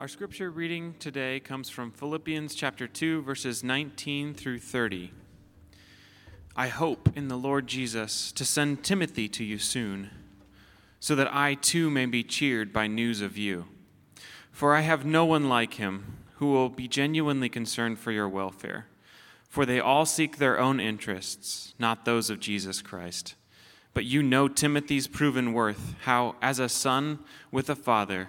Our scripture reading today comes from Philippians chapter 2, verses 19 through 30. I hope in the Lord Jesus to send Timothy to you soon, so that I too may be cheered by news of you. For I have no one like him who will be genuinely concerned for your welfare, for they all seek their own interests, not those of Jesus Christ. But you know Timothy's proven worth, how, as a son with a father,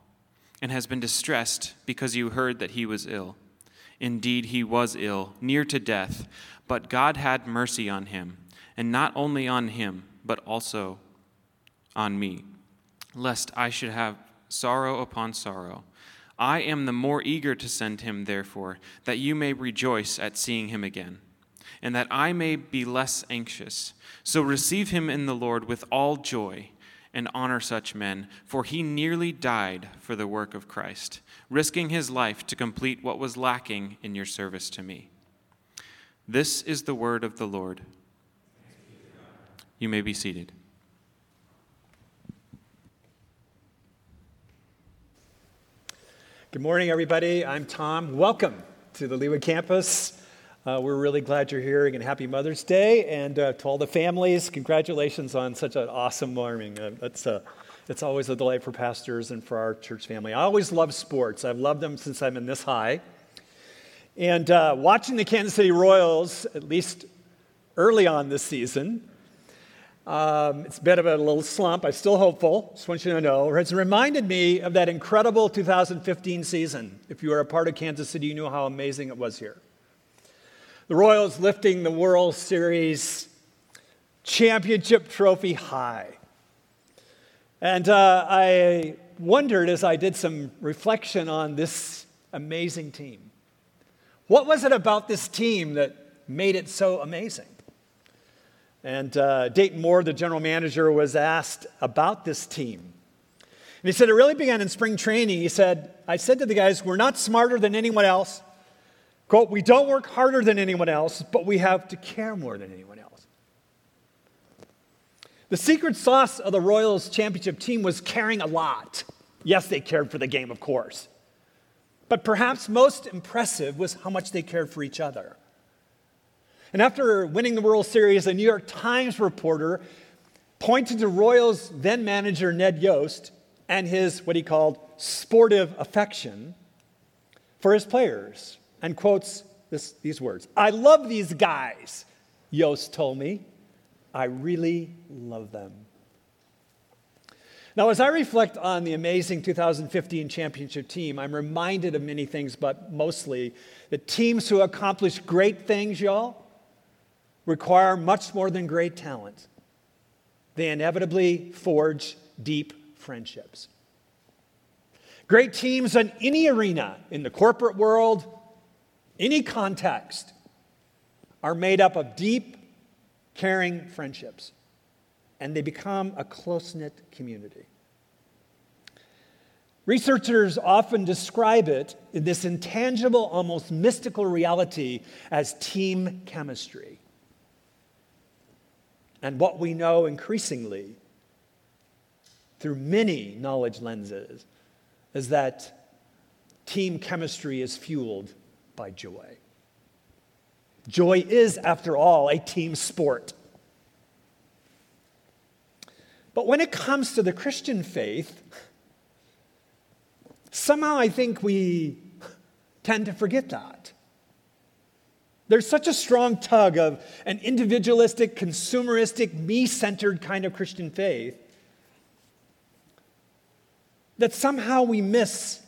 and has been distressed because you heard that he was ill. Indeed, he was ill, near to death, but God had mercy on him, and not only on him, but also on me, lest I should have sorrow upon sorrow. I am the more eager to send him, therefore, that you may rejoice at seeing him again, and that I may be less anxious. So receive him in the Lord with all joy and honor such men, for he nearly died for the work of Christ, risking his life to complete what was lacking in your service to me. This is the word of the Lord. You may be seated. Good morning, everybody. I'm Tom. Welcome to the Leawood campus. Uh, we're really glad you're here and happy Mother's Day. And uh, to all the families, congratulations on such an awesome morning. Uh, it's, uh, it's always a delight for pastors and for our church family. I always love sports, I've loved them since I'm in this high. And uh, watching the Kansas City Royals, at least early on this season, um, it's a bit of a little slump. I'm still hopeful. Just want you to know. It's reminded me of that incredible 2015 season. If you were a part of Kansas City, you knew how amazing it was here. The Royals lifting the World Series championship trophy high. And uh, I wondered as I did some reflection on this amazing team. What was it about this team that made it so amazing? And uh, Dayton Moore, the general manager, was asked about this team. And he said it really began in spring training. He said, I said to the guys, we're not smarter than anyone else. Quote, we don't work harder than anyone else, but we have to care more than anyone else. The secret sauce of the Royals championship team was caring a lot. Yes, they cared for the game, of course. But perhaps most impressive was how much they cared for each other. And after winning the World Series, a New York Times reporter pointed to Royals then manager Ned Yost and his, what he called, sportive affection for his players and quotes this, these words I love these guys, Yost told me. I really love them. Now, as I reflect on the amazing 2015 championship team, I'm reminded of many things, but mostly the teams who accomplish great things, y'all, require much more than great talent. They inevitably forge deep friendships. Great teams in any arena, in the corporate world, any context, are made up of deep, caring friendships, and they become a close knit community. Researchers often describe it, in this intangible, almost mystical reality, as team chemistry. And what we know increasingly through many knowledge lenses is that team chemistry is fueled by joy. Joy is, after all, a team sport. But when it comes to the Christian faith, somehow I think we tend to forget that. There's such a strong tug of an individualistic, consumeristic, me centered kind of Christian faith that somehow we miss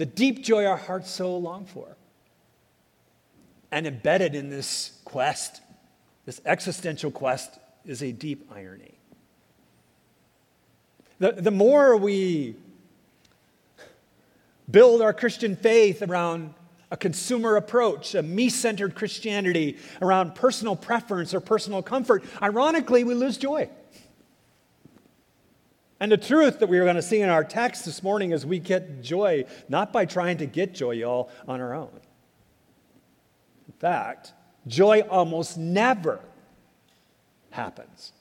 the deep joy our hearts so long for. And embedded in this quest, this existential quest, is a deep irony. The, the more we build our Christian faith around a consumer approach, a me centered Christianity around personal preference or personal comfort, ironically, we lose joy. And the truth that we are going to see in our text this morning is we get joy not by trying to get joy, y'all, on our own. In fact, joy almost never happens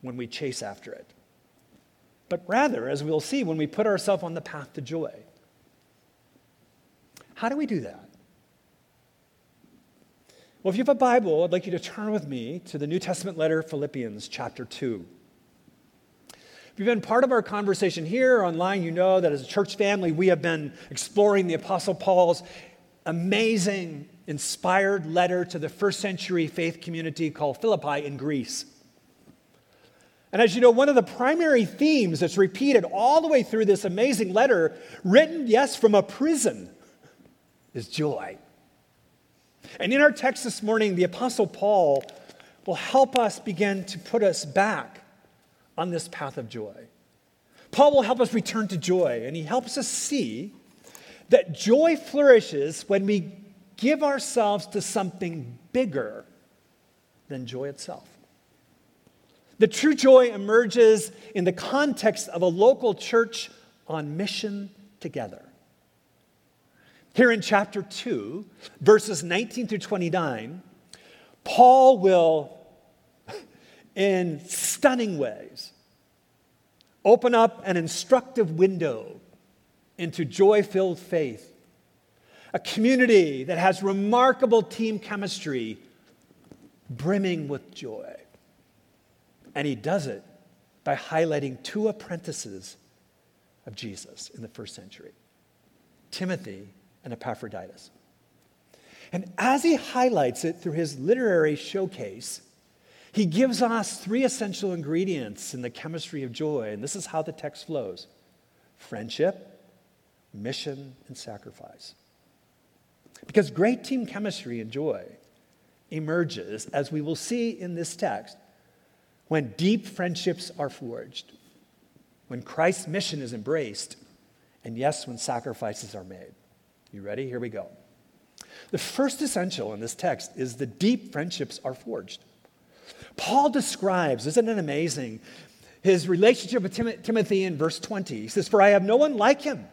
when we chase after it, but rather, as we'll see, when we put ourselves on the path to joy. How do we do that? Well, if you have a Bible, I'd like you to turn with me to the New Testament letter, Philippians chapter 2. If you've been part of our conversation here or online, you know that as a church family, we have been exploring the Apostle Paul's amazing, inspired letter to the first century faith community called Philippi in Greece. And as you know, one of the primary themes that's repeated all the way through this amazing letter, written, yes, from a prison, is joy. And in our text this morning, the Apostle Paul will help us begin to put us back on this path of joy. Paul will help us return to joy, and he helps us see that joy flourishes when we give ourselves to something bigger than joy itself. The true joy emerges in the context of a local church on mission together. Here in chapter 2, verses 19 through 29, Paul will, in stunning ways, open up an instructive window into joy filled faith, a community that has remarkable team chemistry, brimming with joy. And he does it by highlighting two apprentices of Jesus in the first century Timothy and Epaphroditus. And as he highlights it through his literary showcase, he gives us three essential ingredients in the chemistry of joy. And this is how the text flows friendship, mission, and sacrifice. Because great team chemistry and joy emerges, as we will see in this text, when deep friendships are forged, when Christ's mission is embraced, and yes, when sacrifices are made. You ready? Here we go. The first essential in this text is the deep friendships are forged. Paul describes, isn't it amazing, his relationship with Tim- Timothy in verse 20. He says, For I have no one like him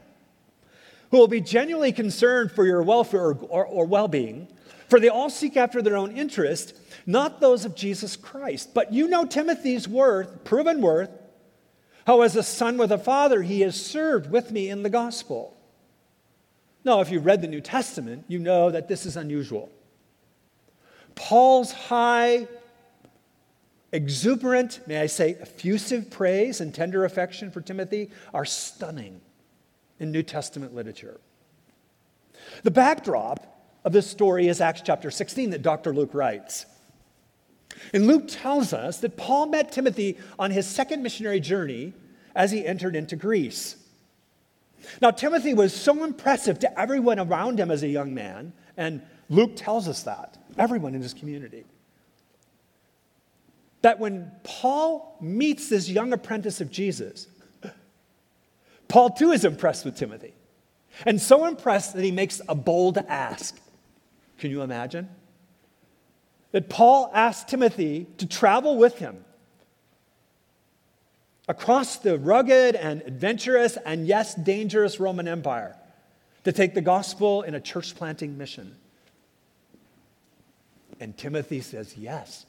who will be genuinely concerned for your welfare or, or, or well being, for they all seek after their own interest, not those of Jesus Christ. But you know Timothy's worth, proven worth, how as a son with a father he has served with me in the gospel. Now, if you've read the New Testament, you know that this is unusual. Paul's high, exuberant, may I say, effusive praise and tender affection for Timothy are stunning in New Testament literature. The backdrop of this story is Acts chapter 16 that Dr. Luke writes. And Luke tells us that Paul met Timothy on his second missionary journey as he entered into Greece. Now, Timothy was so impressive to everyone around him as a young man, and Luke tells us that, everyone in his community. That when Paul meets this young apprentice of Jesus, Paul too is impressed with Timothy. And so impressed that he makes a bold ask. Can you imagine? That Paul asked Timothy to travel with him across the rugged and adventurous and, yes, dangerous Roman Empire to take the gospel in a church planting mission. And Timothy says, Yes.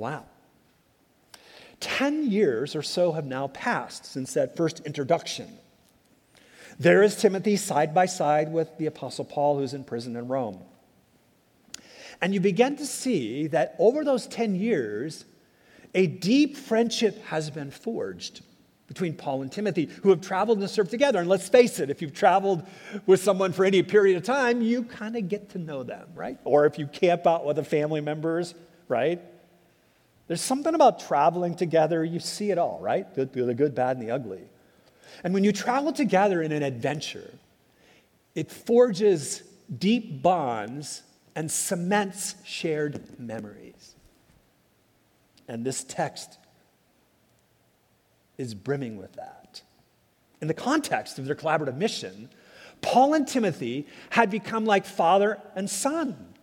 Wow. Ten years or so have now passed since that first introduction. There is Timothy side by side with the Apostle Paul, who's in prison in Rome. And you begin to see that over those 10 years, a deep friendship has been forged between Paul and Timothy, who have traveled and served together. And let's face it, if you've traveled with someone for any period of time, you kind of get to know them, right? Or if you camp out with the family members, right? There's something about traveling together, you see it all, right? The, the good, bad, and the ugly. And when you travel together in an adventure, it forges deep bonds and cements shared memories. And this text is brimming with that. In the context of their collaborative mission, Paul and Timothy had become like father and son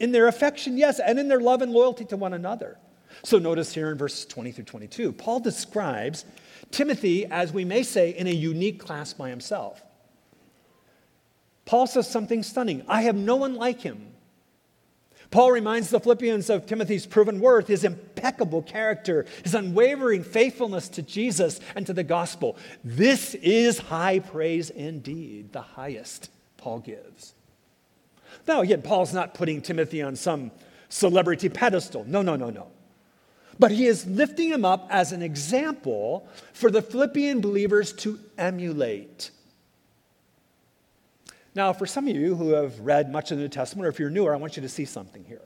in their affection, yes, and in their love and loyalty to one another. So notice here in verses 20 through 22, Paul describes Timothy, as we may say, in a unique class by himself. Paul says something stunning I have no one like him. Paul reminds the Philippians of Timothy's proven worth, his impeccable character, his unwavering faithfulness to Jesus and to the gospel. This is high praise indeed, the highest Paul gives. Now, again, Paul's not putting Timothy on some celebrity pedestal. No, no, no, no. But he is lifting him up as an example for the Philippian believers to emulate. Now, for some of you who have read much of the New Testament, or if you're newer, I want you to see something here.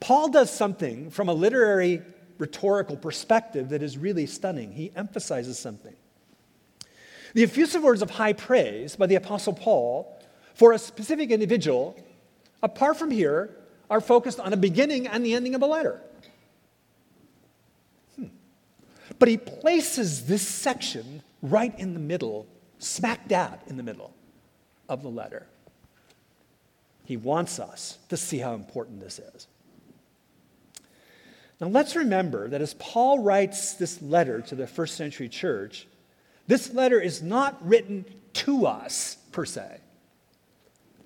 Paul does something from a literary rhetorical perspective that is really stunning. He emphasizes something. The effusive words of high praise by the Apostle Paul for a specific individual, apart from here, are focused on a beginning and the ending of a letter. But he places this section right in the middle, smack dab in the middle of the letter. He wants us to see how important this is. Now, let's remember that as Paul writes this letter to the first century church, this letter is not written to us per se,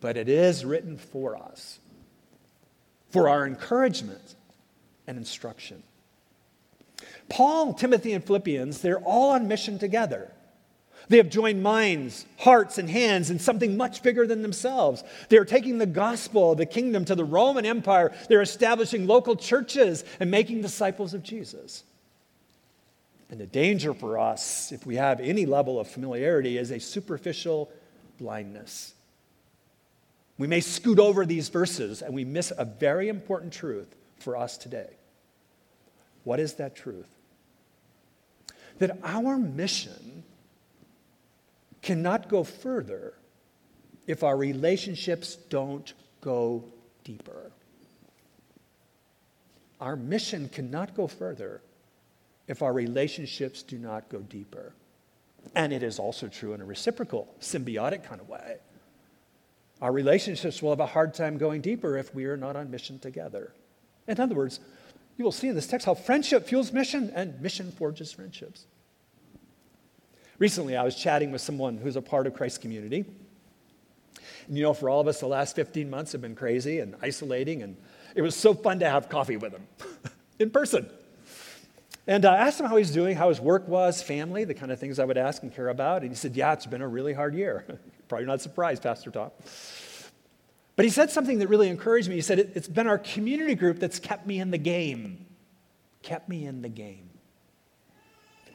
but it is written for us, for our encouragement and instruction. Paul, Timothy, and Philippians, they're all on mission together. They have joined minds, hearts, and hands in something much bigger than themselves. They are taking the gospel of the kingdom to the Roman Empire. They're establishing local churches and making disciples of Jesus. And the danger for us, if we have any level of familiarity, is a superficial blindness. We may scoot over these verses and we miss a very important truth for us today. What is that truth? That our mission cannot go further if our relationships don't go deeper. Our mission cannot go further if our relationships do not go deeper. And it is also true in a reciprocal, symbiotic kind of way. Our relationships will have a hard time going deeper if we are not on mission together. In other words, you will see in this text how friendship fuels mission and mission forges friendships. Recently, I was chatting with someone who's a part of Christ's community. And you know, for all of us, the last 15 months have been crazy and isolating, and it was so fun to have coffee with him in person. And I asked him how he's doing, how his work was, family, the kind of things I would ask and care about. And he said, Yeah, it's been a really hard year. Probably not surprised, Pastor Tom. But he said something that really encouraged me. He said, It's been our community group that's kept me in the game. Kept me in the game.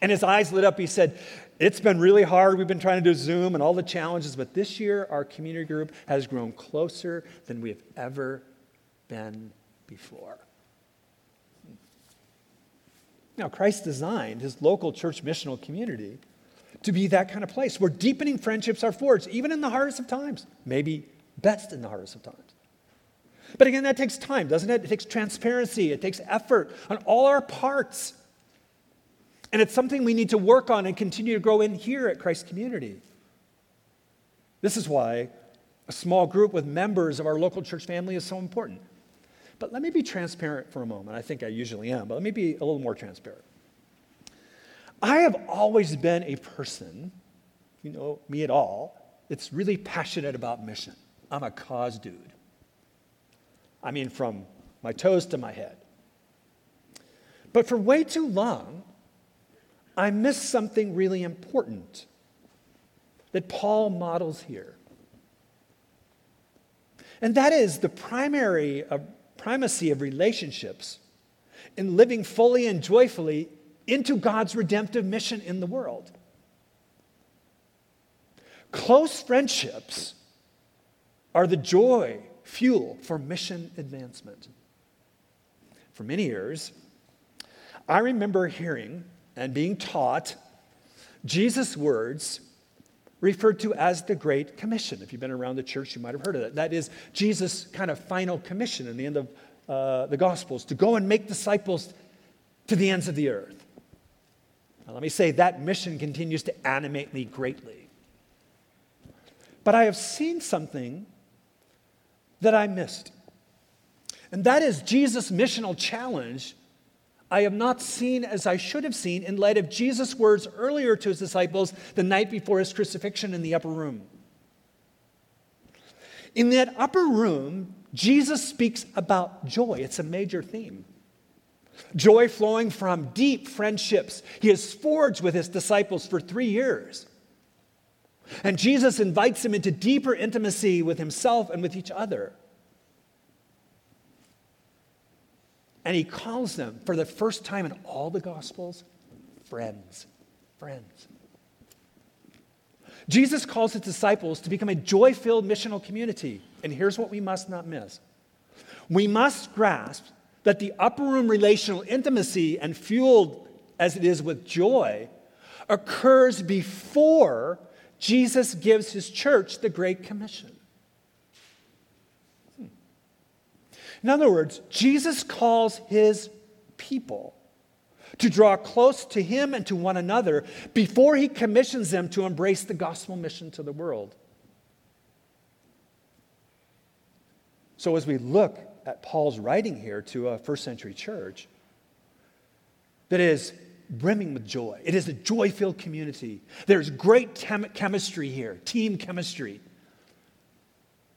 And his eyes lit up. He said, It's been really hard. We've been trying to do Zoom and all the challenges, but this year our community group has grown closer than we have ever been before. Now, Christ designed his local church missional community to be that kind of place where deepening friendships are forged, even in the hardest of times, maybe best in the hardest of times. But again, that takes time, doesn't it? It takes transparency, it takes effort on all our parts. And it's something we need to work on and continue to grow in here at Christ Community. This is why a small group with members of our local church family is so important. But let me be transparent for a moment. I think I usually am, but let me be a little more transparent. I have always been a person, you know me at all, that's really passionate about mission. I'm a cause dude. I mean, from my toes to my head. But for way too long, I missed something really important that Paul models here. And that is the primary uh, primacy of relationships in living fully and joyfully into God's redemptive mission in the world. Close friendships are the joy fuel for mission advancement. For many years, I remember hearing and being taught Jesus' words referred to as the Great Commission. If you've been around the church, you might have heard of that. That is Jesus' kind of final commission in the end of uh, the Gospels to go and make disciples to the ends of the earth. Now, let me say that mission continues to animate me greatly. But I have seen something that I missed. And that is Jesus' missional challenge I have not seen as I should have seen in light of Jesus' words earlier to his disciples the night before his crucifixion in the upper room. In that upper room, Jesus speaks about joy. It's a major theme. Joy flowing from deep friendships he has forged with his disciples for three years. And Jesus invites them into deeper intimacy with himself and with each other. And he calls them, for the first time in all the Gospels, friends. Friends. Jesus calls his disciples to become a joy filled missional community. And here's what we must not miss we must grasp that the upper room relational intimacy and fueled as it is with joy occurs before Jesus gives his church the Great Commission. Hmm. In other words, Jesus calls his people to draw close to him and to one another before he commissions them to embrace the gospel mission to the world. So, as we look at Paul's writing here to a first century church that is brimming with joy, it is a joy filled community. There's great chem- chemistry here, team chemistry.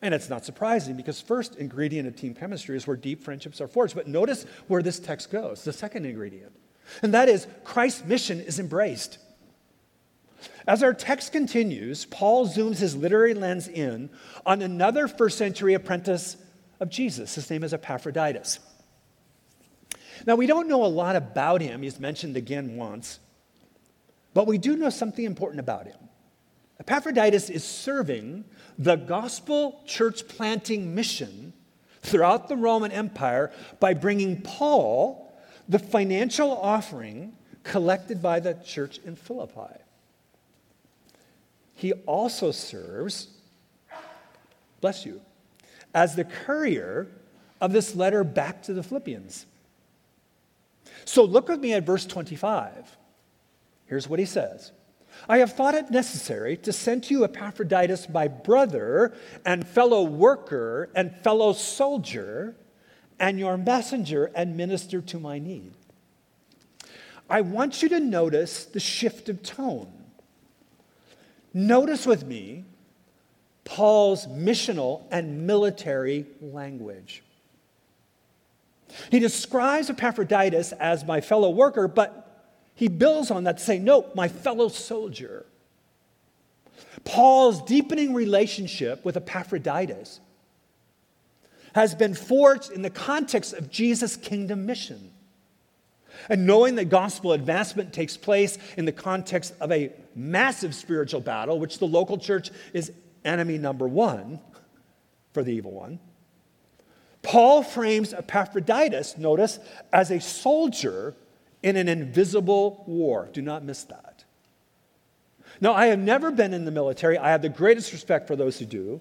And it's not surprising because first ingredient of team chemistry is where deep friendships are forged. But notice where this text goes, the second ingredient. And that is Christ's mission is embraced. As our text continues, Paul zooms his literary lens in on another first century apprentice of Jesus. His name is Epaphroditus. Now, we don't know a lot about him. He's mentioned again once. But we do know something important about him. Epaphroditus is serving the gospel church planting mission throughout the Roman Empire by bringing Paul the financial offering collected by the church in Philippi. He also serves, bless you, as the courier of this letter back to the Philippians. So look with me at verse 25. Here's what he says I have thought it necessary to send to you Epaphroditus, my brother and fellow worker and fellow soldier, and your messenger and minister to my need. I want you to notice the shift of tone. Notice with me Paul's missional and military language. He describes Epaphroditus as my fellow worker, but he builds on that to say, No, my fellow soldier. Paul's deepening relationship with Epaphroditus has been forged in the context of Jesus' kingdom mission. And knowing that gospel advancement takes place in the context of a massive spiritual battle, which the local church is enemy number one for the evil one, Paul frames Epaphroditus, notice, as a soldier in an invisible war. Do not miss that. Now, I have never been in the military. I have the greatest respect for those who do.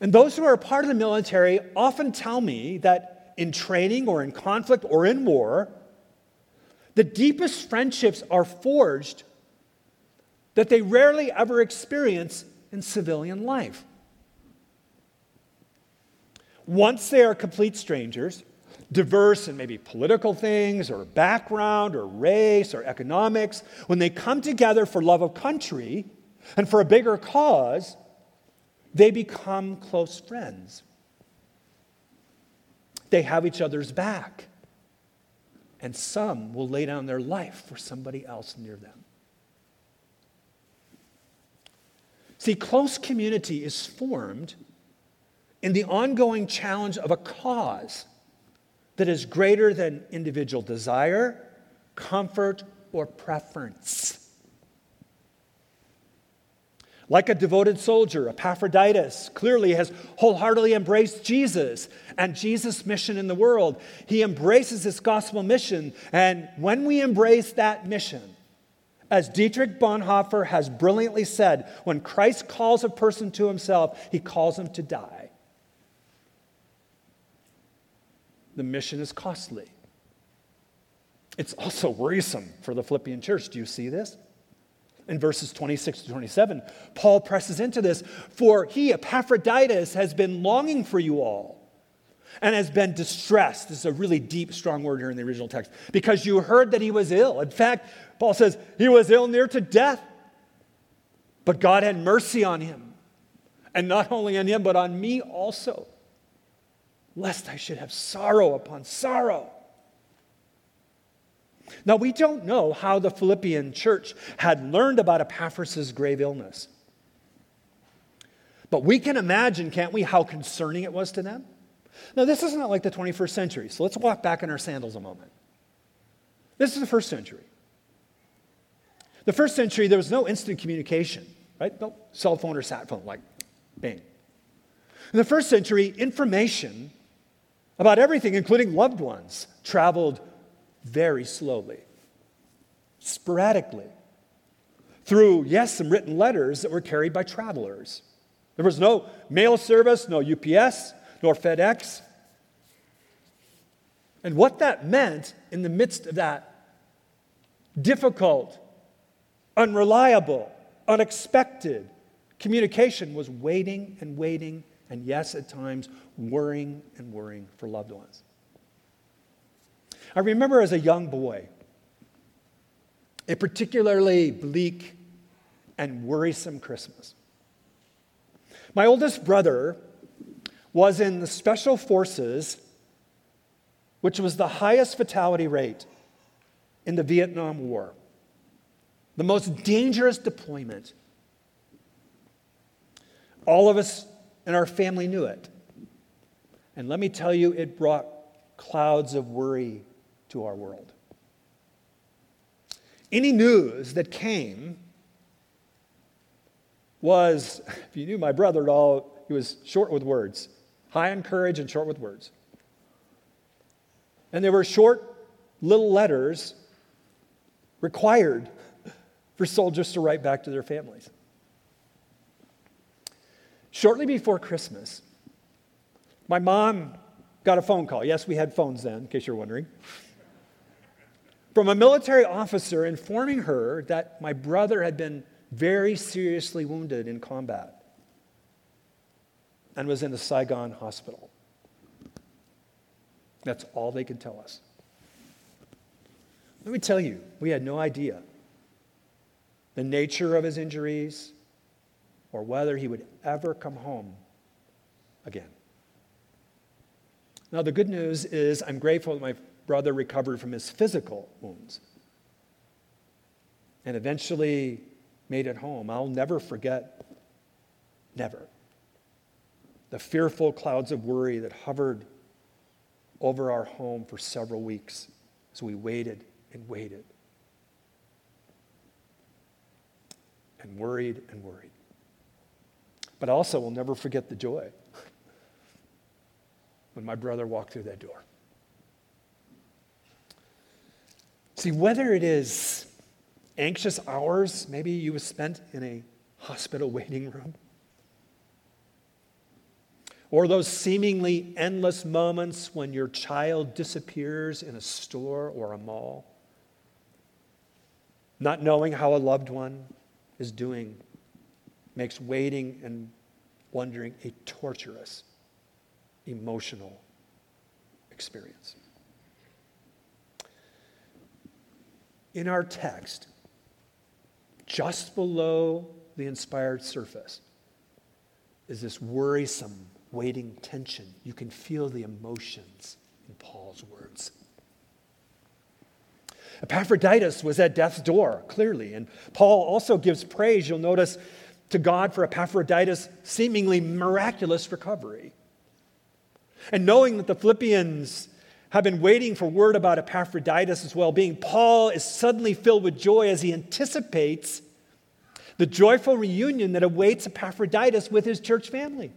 And those who are a part of the military often tell me that in training or in conflict or in war, the deepest friendships are forged that they rarely ever experience in civilian life. Once they are complete strangers, diverse in maybe political things or background or race or economics, when they come together for love of country and for a bigger cause, they become close friends. They have each other's back. And some will lay down their life for somebody else near them. See, close community is formed in the ongoing challenge of a cause that is greater than individual desire, comfort, or preference. Like a devoted soldier, Epaphroditus clearly has wholeheartedly embraced Jesus and Jesus' mission in the world. He embraces this gospel mission, and when we embrace that mission, as Dietrich Bonhoeffer has brilliantly said, when Christ calls a person to himself, he calls him to die. The mission is costly. It's also worrisome for the Philippian church. Do you see this? in verses 26 to 27, Paul presses into this For he, Epaphroditus, has been longing for you all and has been distressed. This is a really deep, strong word here in the original text because you heard that he was ill. In fact, Paul says he was ill near to death, but God had mercy on him. And not only on him, but on me also, lest I should have sorrow upon sorrow. Now, we don't know how the Philippian church had learned about Epaphras' grave illness. But we can imagine, can't we, how concerning it was to them? Now, this is not like the 21st century, so let's walk back in our sandals a moment. This is the first century. The first century, there was no instant communication, right? No cell phone or sat phone, like bang. In the first century, information about everything, including loved ones, traveled very slowly, sporadically, through, yes, some written letters that were carried by travelers. There was no mail service, no UPS, nor FedEx. And what that meant in the midst of that difficult, unreliable, unexpected communication was waiting and waiting, and yes, at times, worrying and worrying for loved ones. I remember as a young boy a particularly bleak and worrisome Christmas. My oldest brother was in the Special Forces, which was the highest fatality rate in the Vietnam War, the most dangerous deployment. All of us in our family knew it. And let me tell you, it brought clouds of worry to our world. Any news that came was, if you knew my brother at all, he was short with words, high on courage and short with words. And there were short little letters required for soldiers to write back to their families. Shortly before Christmas, my mom got a phone call. Yes, we had phones then, in case you're wondering from a military officer informing her that my brother had been very seriously wounded in combat and was in the Saigon hospital. That's all they could tell us. Let me tell you, we had no idea the nature of his injuries or whether he would ever come home again. Now, the good news is I'm grateful that my brother recovered from his physical wounds and eventually made it home. I'll never forget, never, the fearful clouds of worry that hovered over our home for several weeks as we waited and waited and worried and worried. But also, we'll never forget the joy when my brother walked through that door. See, whether it is anxious hours, maybe you spent in a hospital waiting room, or those seemingly endless moments when your child disappears in a store or a mall, not knowing how a loved one is doing makes waiting and wondering a torturous, emotional experience. in our text, just below the inspired surface, is this worrisome, waiting tension. You can feel the emotions in Paul's words. Epaphroditus was at death's door, clearly, and Paul also gives praise, you'll notice, to God for Epaphroditus' seemingly miraculous recovery. And knowing that the Philippians have been waiting for word about Epaphroditus' well being, Paul is suddenly filled with joy as he anticipates the joyful reunion that awaits Epaphroditus with his church family.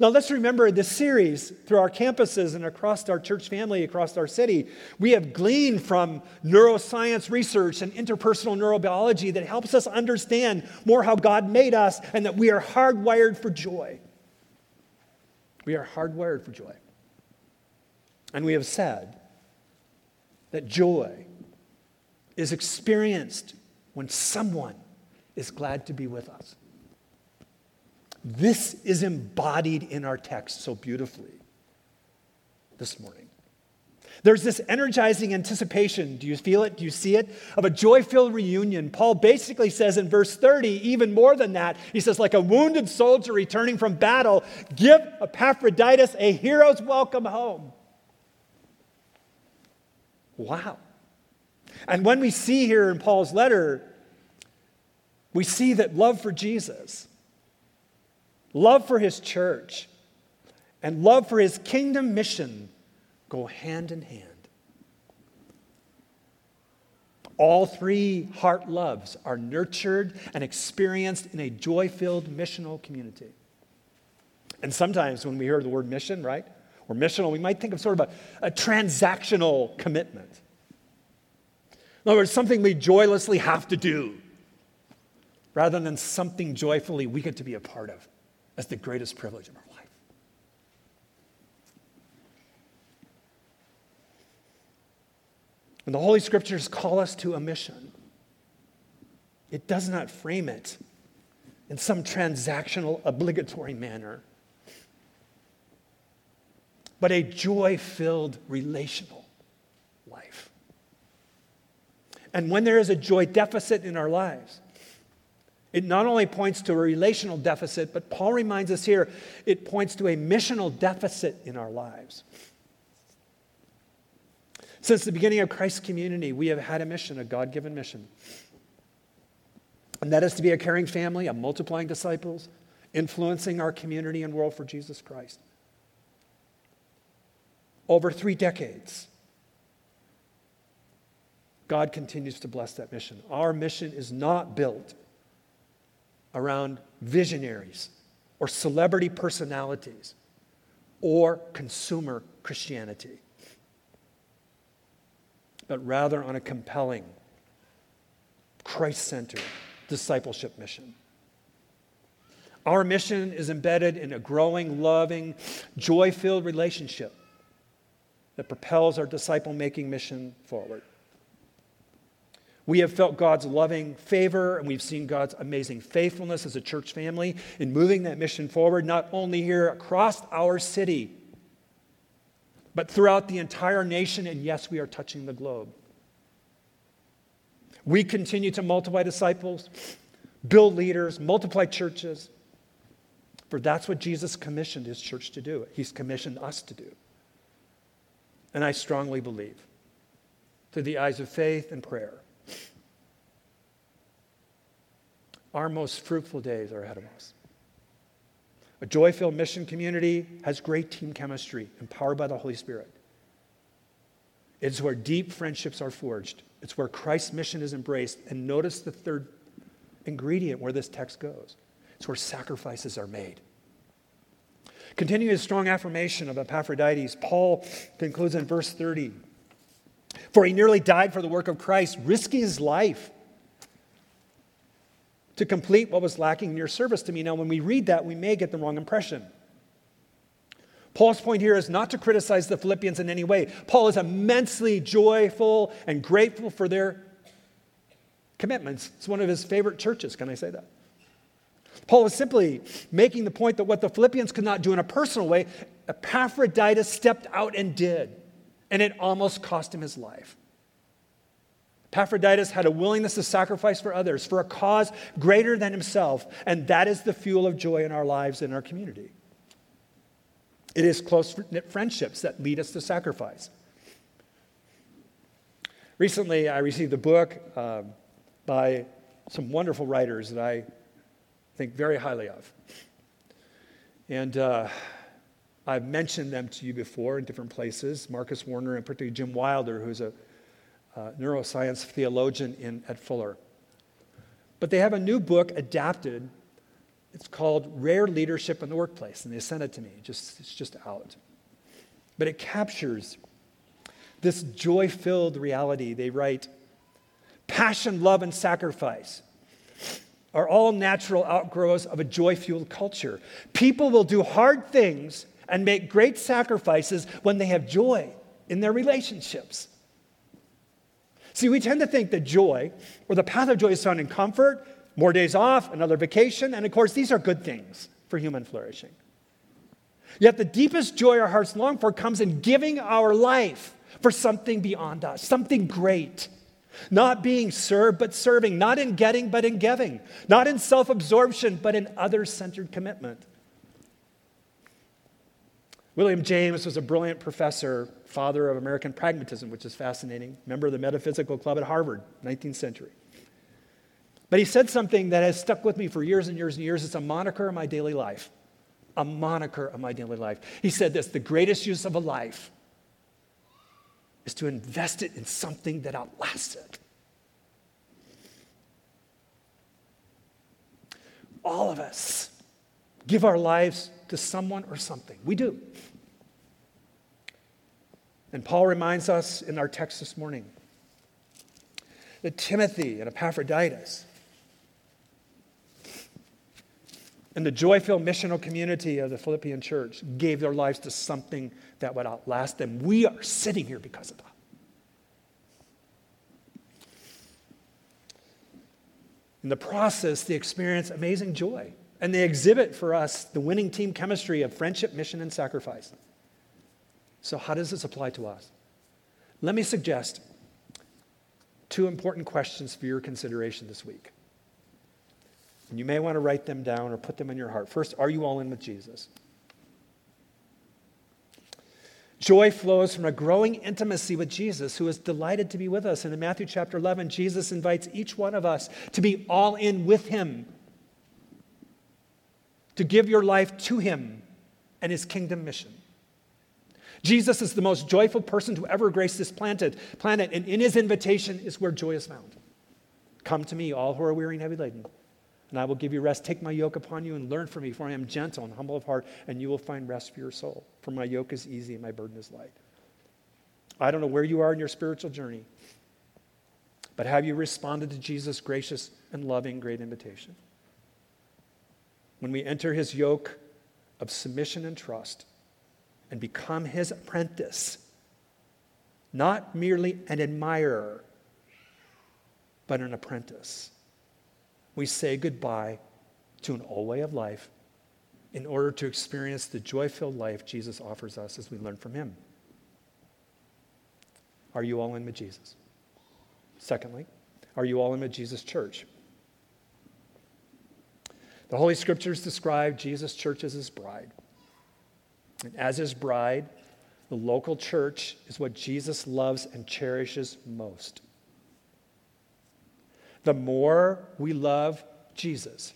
Now, let's remember this series through our campuses and across our church family, across our city. We have gleaned from neuroscience research and interpersonal neurobiology that helps us understand more how God made us and that we are hardwired for joy. We are hardwired for joy. And we have said that joy is experienced when someone is glad to be with us. This is embodied in our text so beautifully this morning. There's this energizing anticipation. Do you feel it? Do you see it? Of a joy filled reunion. Paul basically says in verse 30, even more than that, he says, like a wounded soldier returning from battle, give Epaphroditus a hero's welcome home. Wow. And when we see here in Paul's letter, we see that love for Jesus, love for his church, and love for his kingdom mission go hand in hand. All three heart loves are nurtured and experienced in a joy filled missional community. And sometimes when we hear the word mission, right, or missional, we might think of sort of a, a transactional commitment. In other words, something we joylessly have to do rather than something joyfully we get to be a part of as the greatest privilege of our life. When the Holy Scriptures call us to a mission, it does not frame it in some transactional, obligatory manner, but a joy filled relational life. And when there is a joy deficit in our lives, it not only points to a relational deficit, but Paul reminds us here, it points to a missional deficit in our lives. Since the beginning of Christ's community, we have had a mission, a God given mission. And that is to be a caring family, a multiplying disciples, influencing our community and world for Jesus Christ. Over three decades, God continues to bless that mission. Our mission is not built around visionaries or celebrity personalities or consumer Christianity but rather on a compelling, Christ centered discipleship mission. Our mission is embedded in a growing, loving, joy filled relationship that propels our disciple making mission forward. We have felt God's loving favor and we've seen God's amazing faithfulness as a church family in moving that mission forward, not only here across our city, but throughout the entire nation, and yes, we are touching the globe. We continue to multiply disciples, build leaders, multiply churches, for that's what Jesus commissioned his church to do. He's commissioned us to do. And I strongly believe, through the eyes of faith and prayer, our most fruitful days are ahead of us. A joy filled mission community has great team chemistry, empowered by the Holy Spirit. It's where deep friendships are forged, it's where Christ's mission is embraced. And notice the third ingredient where this text goes it's where sacrifices are made. Continuing his strong affirmation of Epaphroditus, Paul concludes in verse 30 For he nearly died for the work of Christ, risking his life to complete what was lacking in your service to me. Now, when we read that, we may get the wrong impression. Paul's point here is not to criticize the Philippians in any way. Paul is immensely joyful and grateful for their commitments. It's one of his favorite churches. Can I say that? Paul is simply making the point that what the Philippians could not do in a personal way, Epaphroditus stepped out and did, and it almost cost him his life. Epaphroditus had a willingness to sacrifice for others, for a cause greater than himself, and that is the fuel of joy in our lives and our community. It is close knit friendships that lead us to sacrifice. Recently, I received a book uh, by some wonderful writers that I think very highly of. And uh, I've mentioned them to you before in different places Marcus Warner and particularly Jim Wilder, who's a uh, neuroscience theologian in, at Fuller. But they have a new book adapted. It's called Rare Leadership in the Workplace, and they sent it to me. Just, it's just out. But it captures this joy filled reality. They write Passion, love, and sacrifice are all natural outgrowths of a joy fueled culture. People will do hard things and make great sacrifices when they have joy in their relationships. See, we tend to think that joy, or the path of joy, is found in comfort, more days off, another vacation, and of course, these are good things for human flourishing. Yet the deepest joy our hearts long for comes in giving our life for something beyond us, something great. Not being served, but serving. Not in getting, but in giving. Not in self absorption, but in other centered commitment. William James was a brilliant professor, father of American pragmatism, which is fascinating, member of the Metaphysical Club at Harvard, 19th century. But he said something that has stuck with me for years and years and years. It's a moniker of my daily life. A moniker of my daily life. He said this the greatest use of a life is to invest it in something that outlasts it. All of us give our lives to someone or something. We do. And Paul reminds us in our text this morning that Timothy and Epaphroditus and the joy filled missional community of the Philippian church gave their lives to something that would outlast them. We are sitting here because of that. In the process, they experience amazing joy, and they exhibit for us the winning team chemistry of friendship, mission, and sacrifice. So, how does this apply to us? Let me suggest two important questions for your consideration this week. And you may want to write them down or put them in your heart. First, are you all in with Jesus? Joy flows from a growing intimacy with Jesus, who is delighted to be with us. And in Matthew chapter 11, Jesus invites each one of us to be all in with him, to give your life to him and his kingdom mission. Jesus is the most joyful person to ever grace this planet, planet, and in his invitation is where joy is found. Come to me, all who are weary and heavy laden, and I will give you rest. Take my yoke upon you and learn from me, for I am gentle and humble of heart, and you will find rest for your soul. For my yoke is easy and my burden is light. I don't know where you are in your spiritual journey, but have you responded to Jesus' gracious and loving great invitation? When we enter his yoke of submission and trust and become his apprentice, not merely an admirer, but an apprentice we say goodbye to an old way of life in order to experience the joy filled life Jesus offers us as we learn from him. Are you all in with Jesus? Secondly, are you all in with Jesus' church? The Holy Scriptures describe Jesus' church as his bride. And as his bride, the local church is what Jesus loves and cherishes most the more we love Jesus,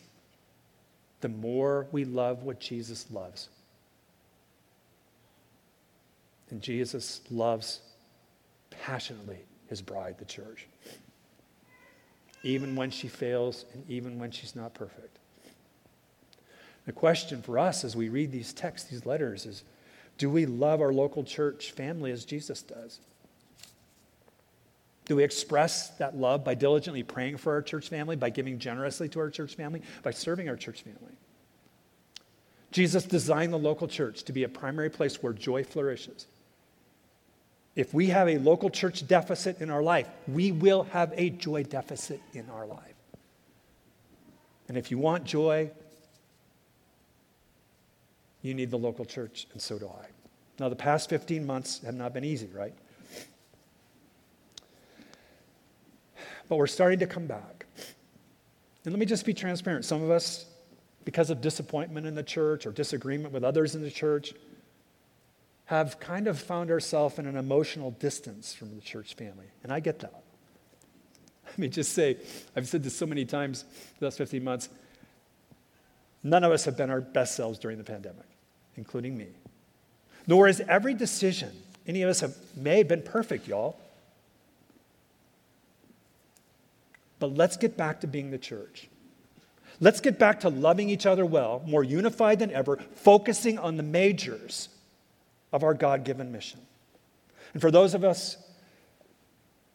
the more we love what Jesus loves. And Jesus loves passionately his bride, the church, even when she fails and even when she's not perfect. The question for us as we read these texts, these letters, is do we love our local church family as Jesus does? Do we express that love by diligently praying for our church family, by giving generously to our church family, by serving our church family? Jesus designed the local church to be a primary place where joy flourishes. If we have a local church deficit in our life, we will have a joy deficit in our life. And if you want joy, you need the local church, and so do I. Now, the past 15 months have not been easy, right? but we're starting to come back. And let me just be transparent. Some of us, because of disappointment in the church or disagreement with others in the church, have kind of found ourselves in an emotional distance from the church family. And I get that. Let me just say, I've said this so many times the last 15 months. None of us have been our best selves during the pandemic, including me. Nor is every decision any of us have made been perfect, y'all. But let's get back to being the church. Let's get back to loving each other well, more unified than ever, focusing on the majors of our God given mission. And for those of us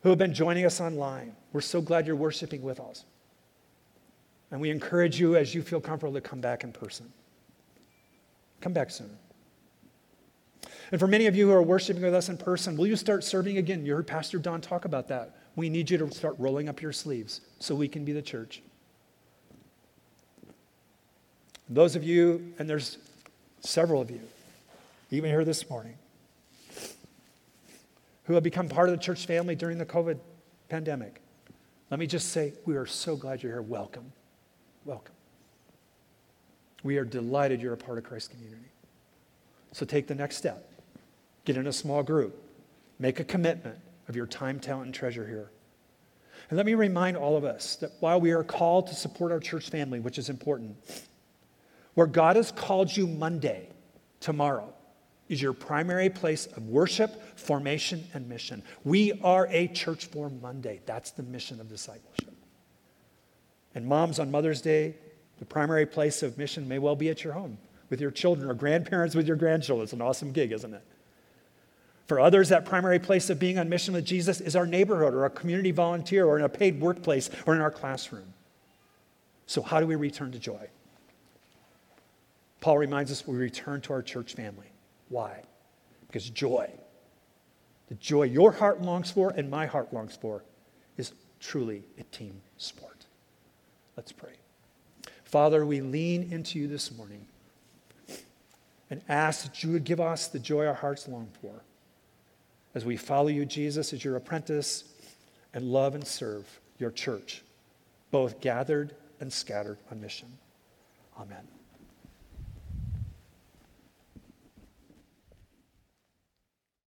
who have been joining us online, we're so glad you're worshiping with us. And we encourage you, as you feel comfortable, to come back in person. Come back soon. And for many of you who are worshiping with us in person, will you start serving again? You heard Pastor Don talk about that We need you to start rolling up your sleeves so we can be the church. Those of you, and there's several of you, even here this morning, who have become part of the church family during the COVID pandemic, let me just say, we are so glad you're here. Welcome. Welcome. We are delighted you're a part of Christ's community. So take the next step. Get in a small group. Make a commitment of your time, talent, and treasure here. And let me remind all of us that while we are called to support our church family, which is important, where God has called you Monday, tomorrow, is your primary place of worship, formation, and mission. We are a church for Monday. That's the mission of discipleship. And moms on Mother's Day, the primary place of mission may well be at your home with your children or grandparents with your grandchildren. It's an awesome gig, isn't it? For others, that primary place of being on mission with Jesus is our neighborhood or a community volunteer or in a paid workplace or in our classroom. So, how do we return to joy? Paul reminds us we return to our church family. Why? Because joy, the joy your heart longs for and my heart longs for, is truly a team sport. Let's pray. Father, we lean into you this morning and ask that you would give us the joy our hearts long for as we follow you, Jesus, as your apprentice and love and serve your church, both gathered and scattered on mission. Amen.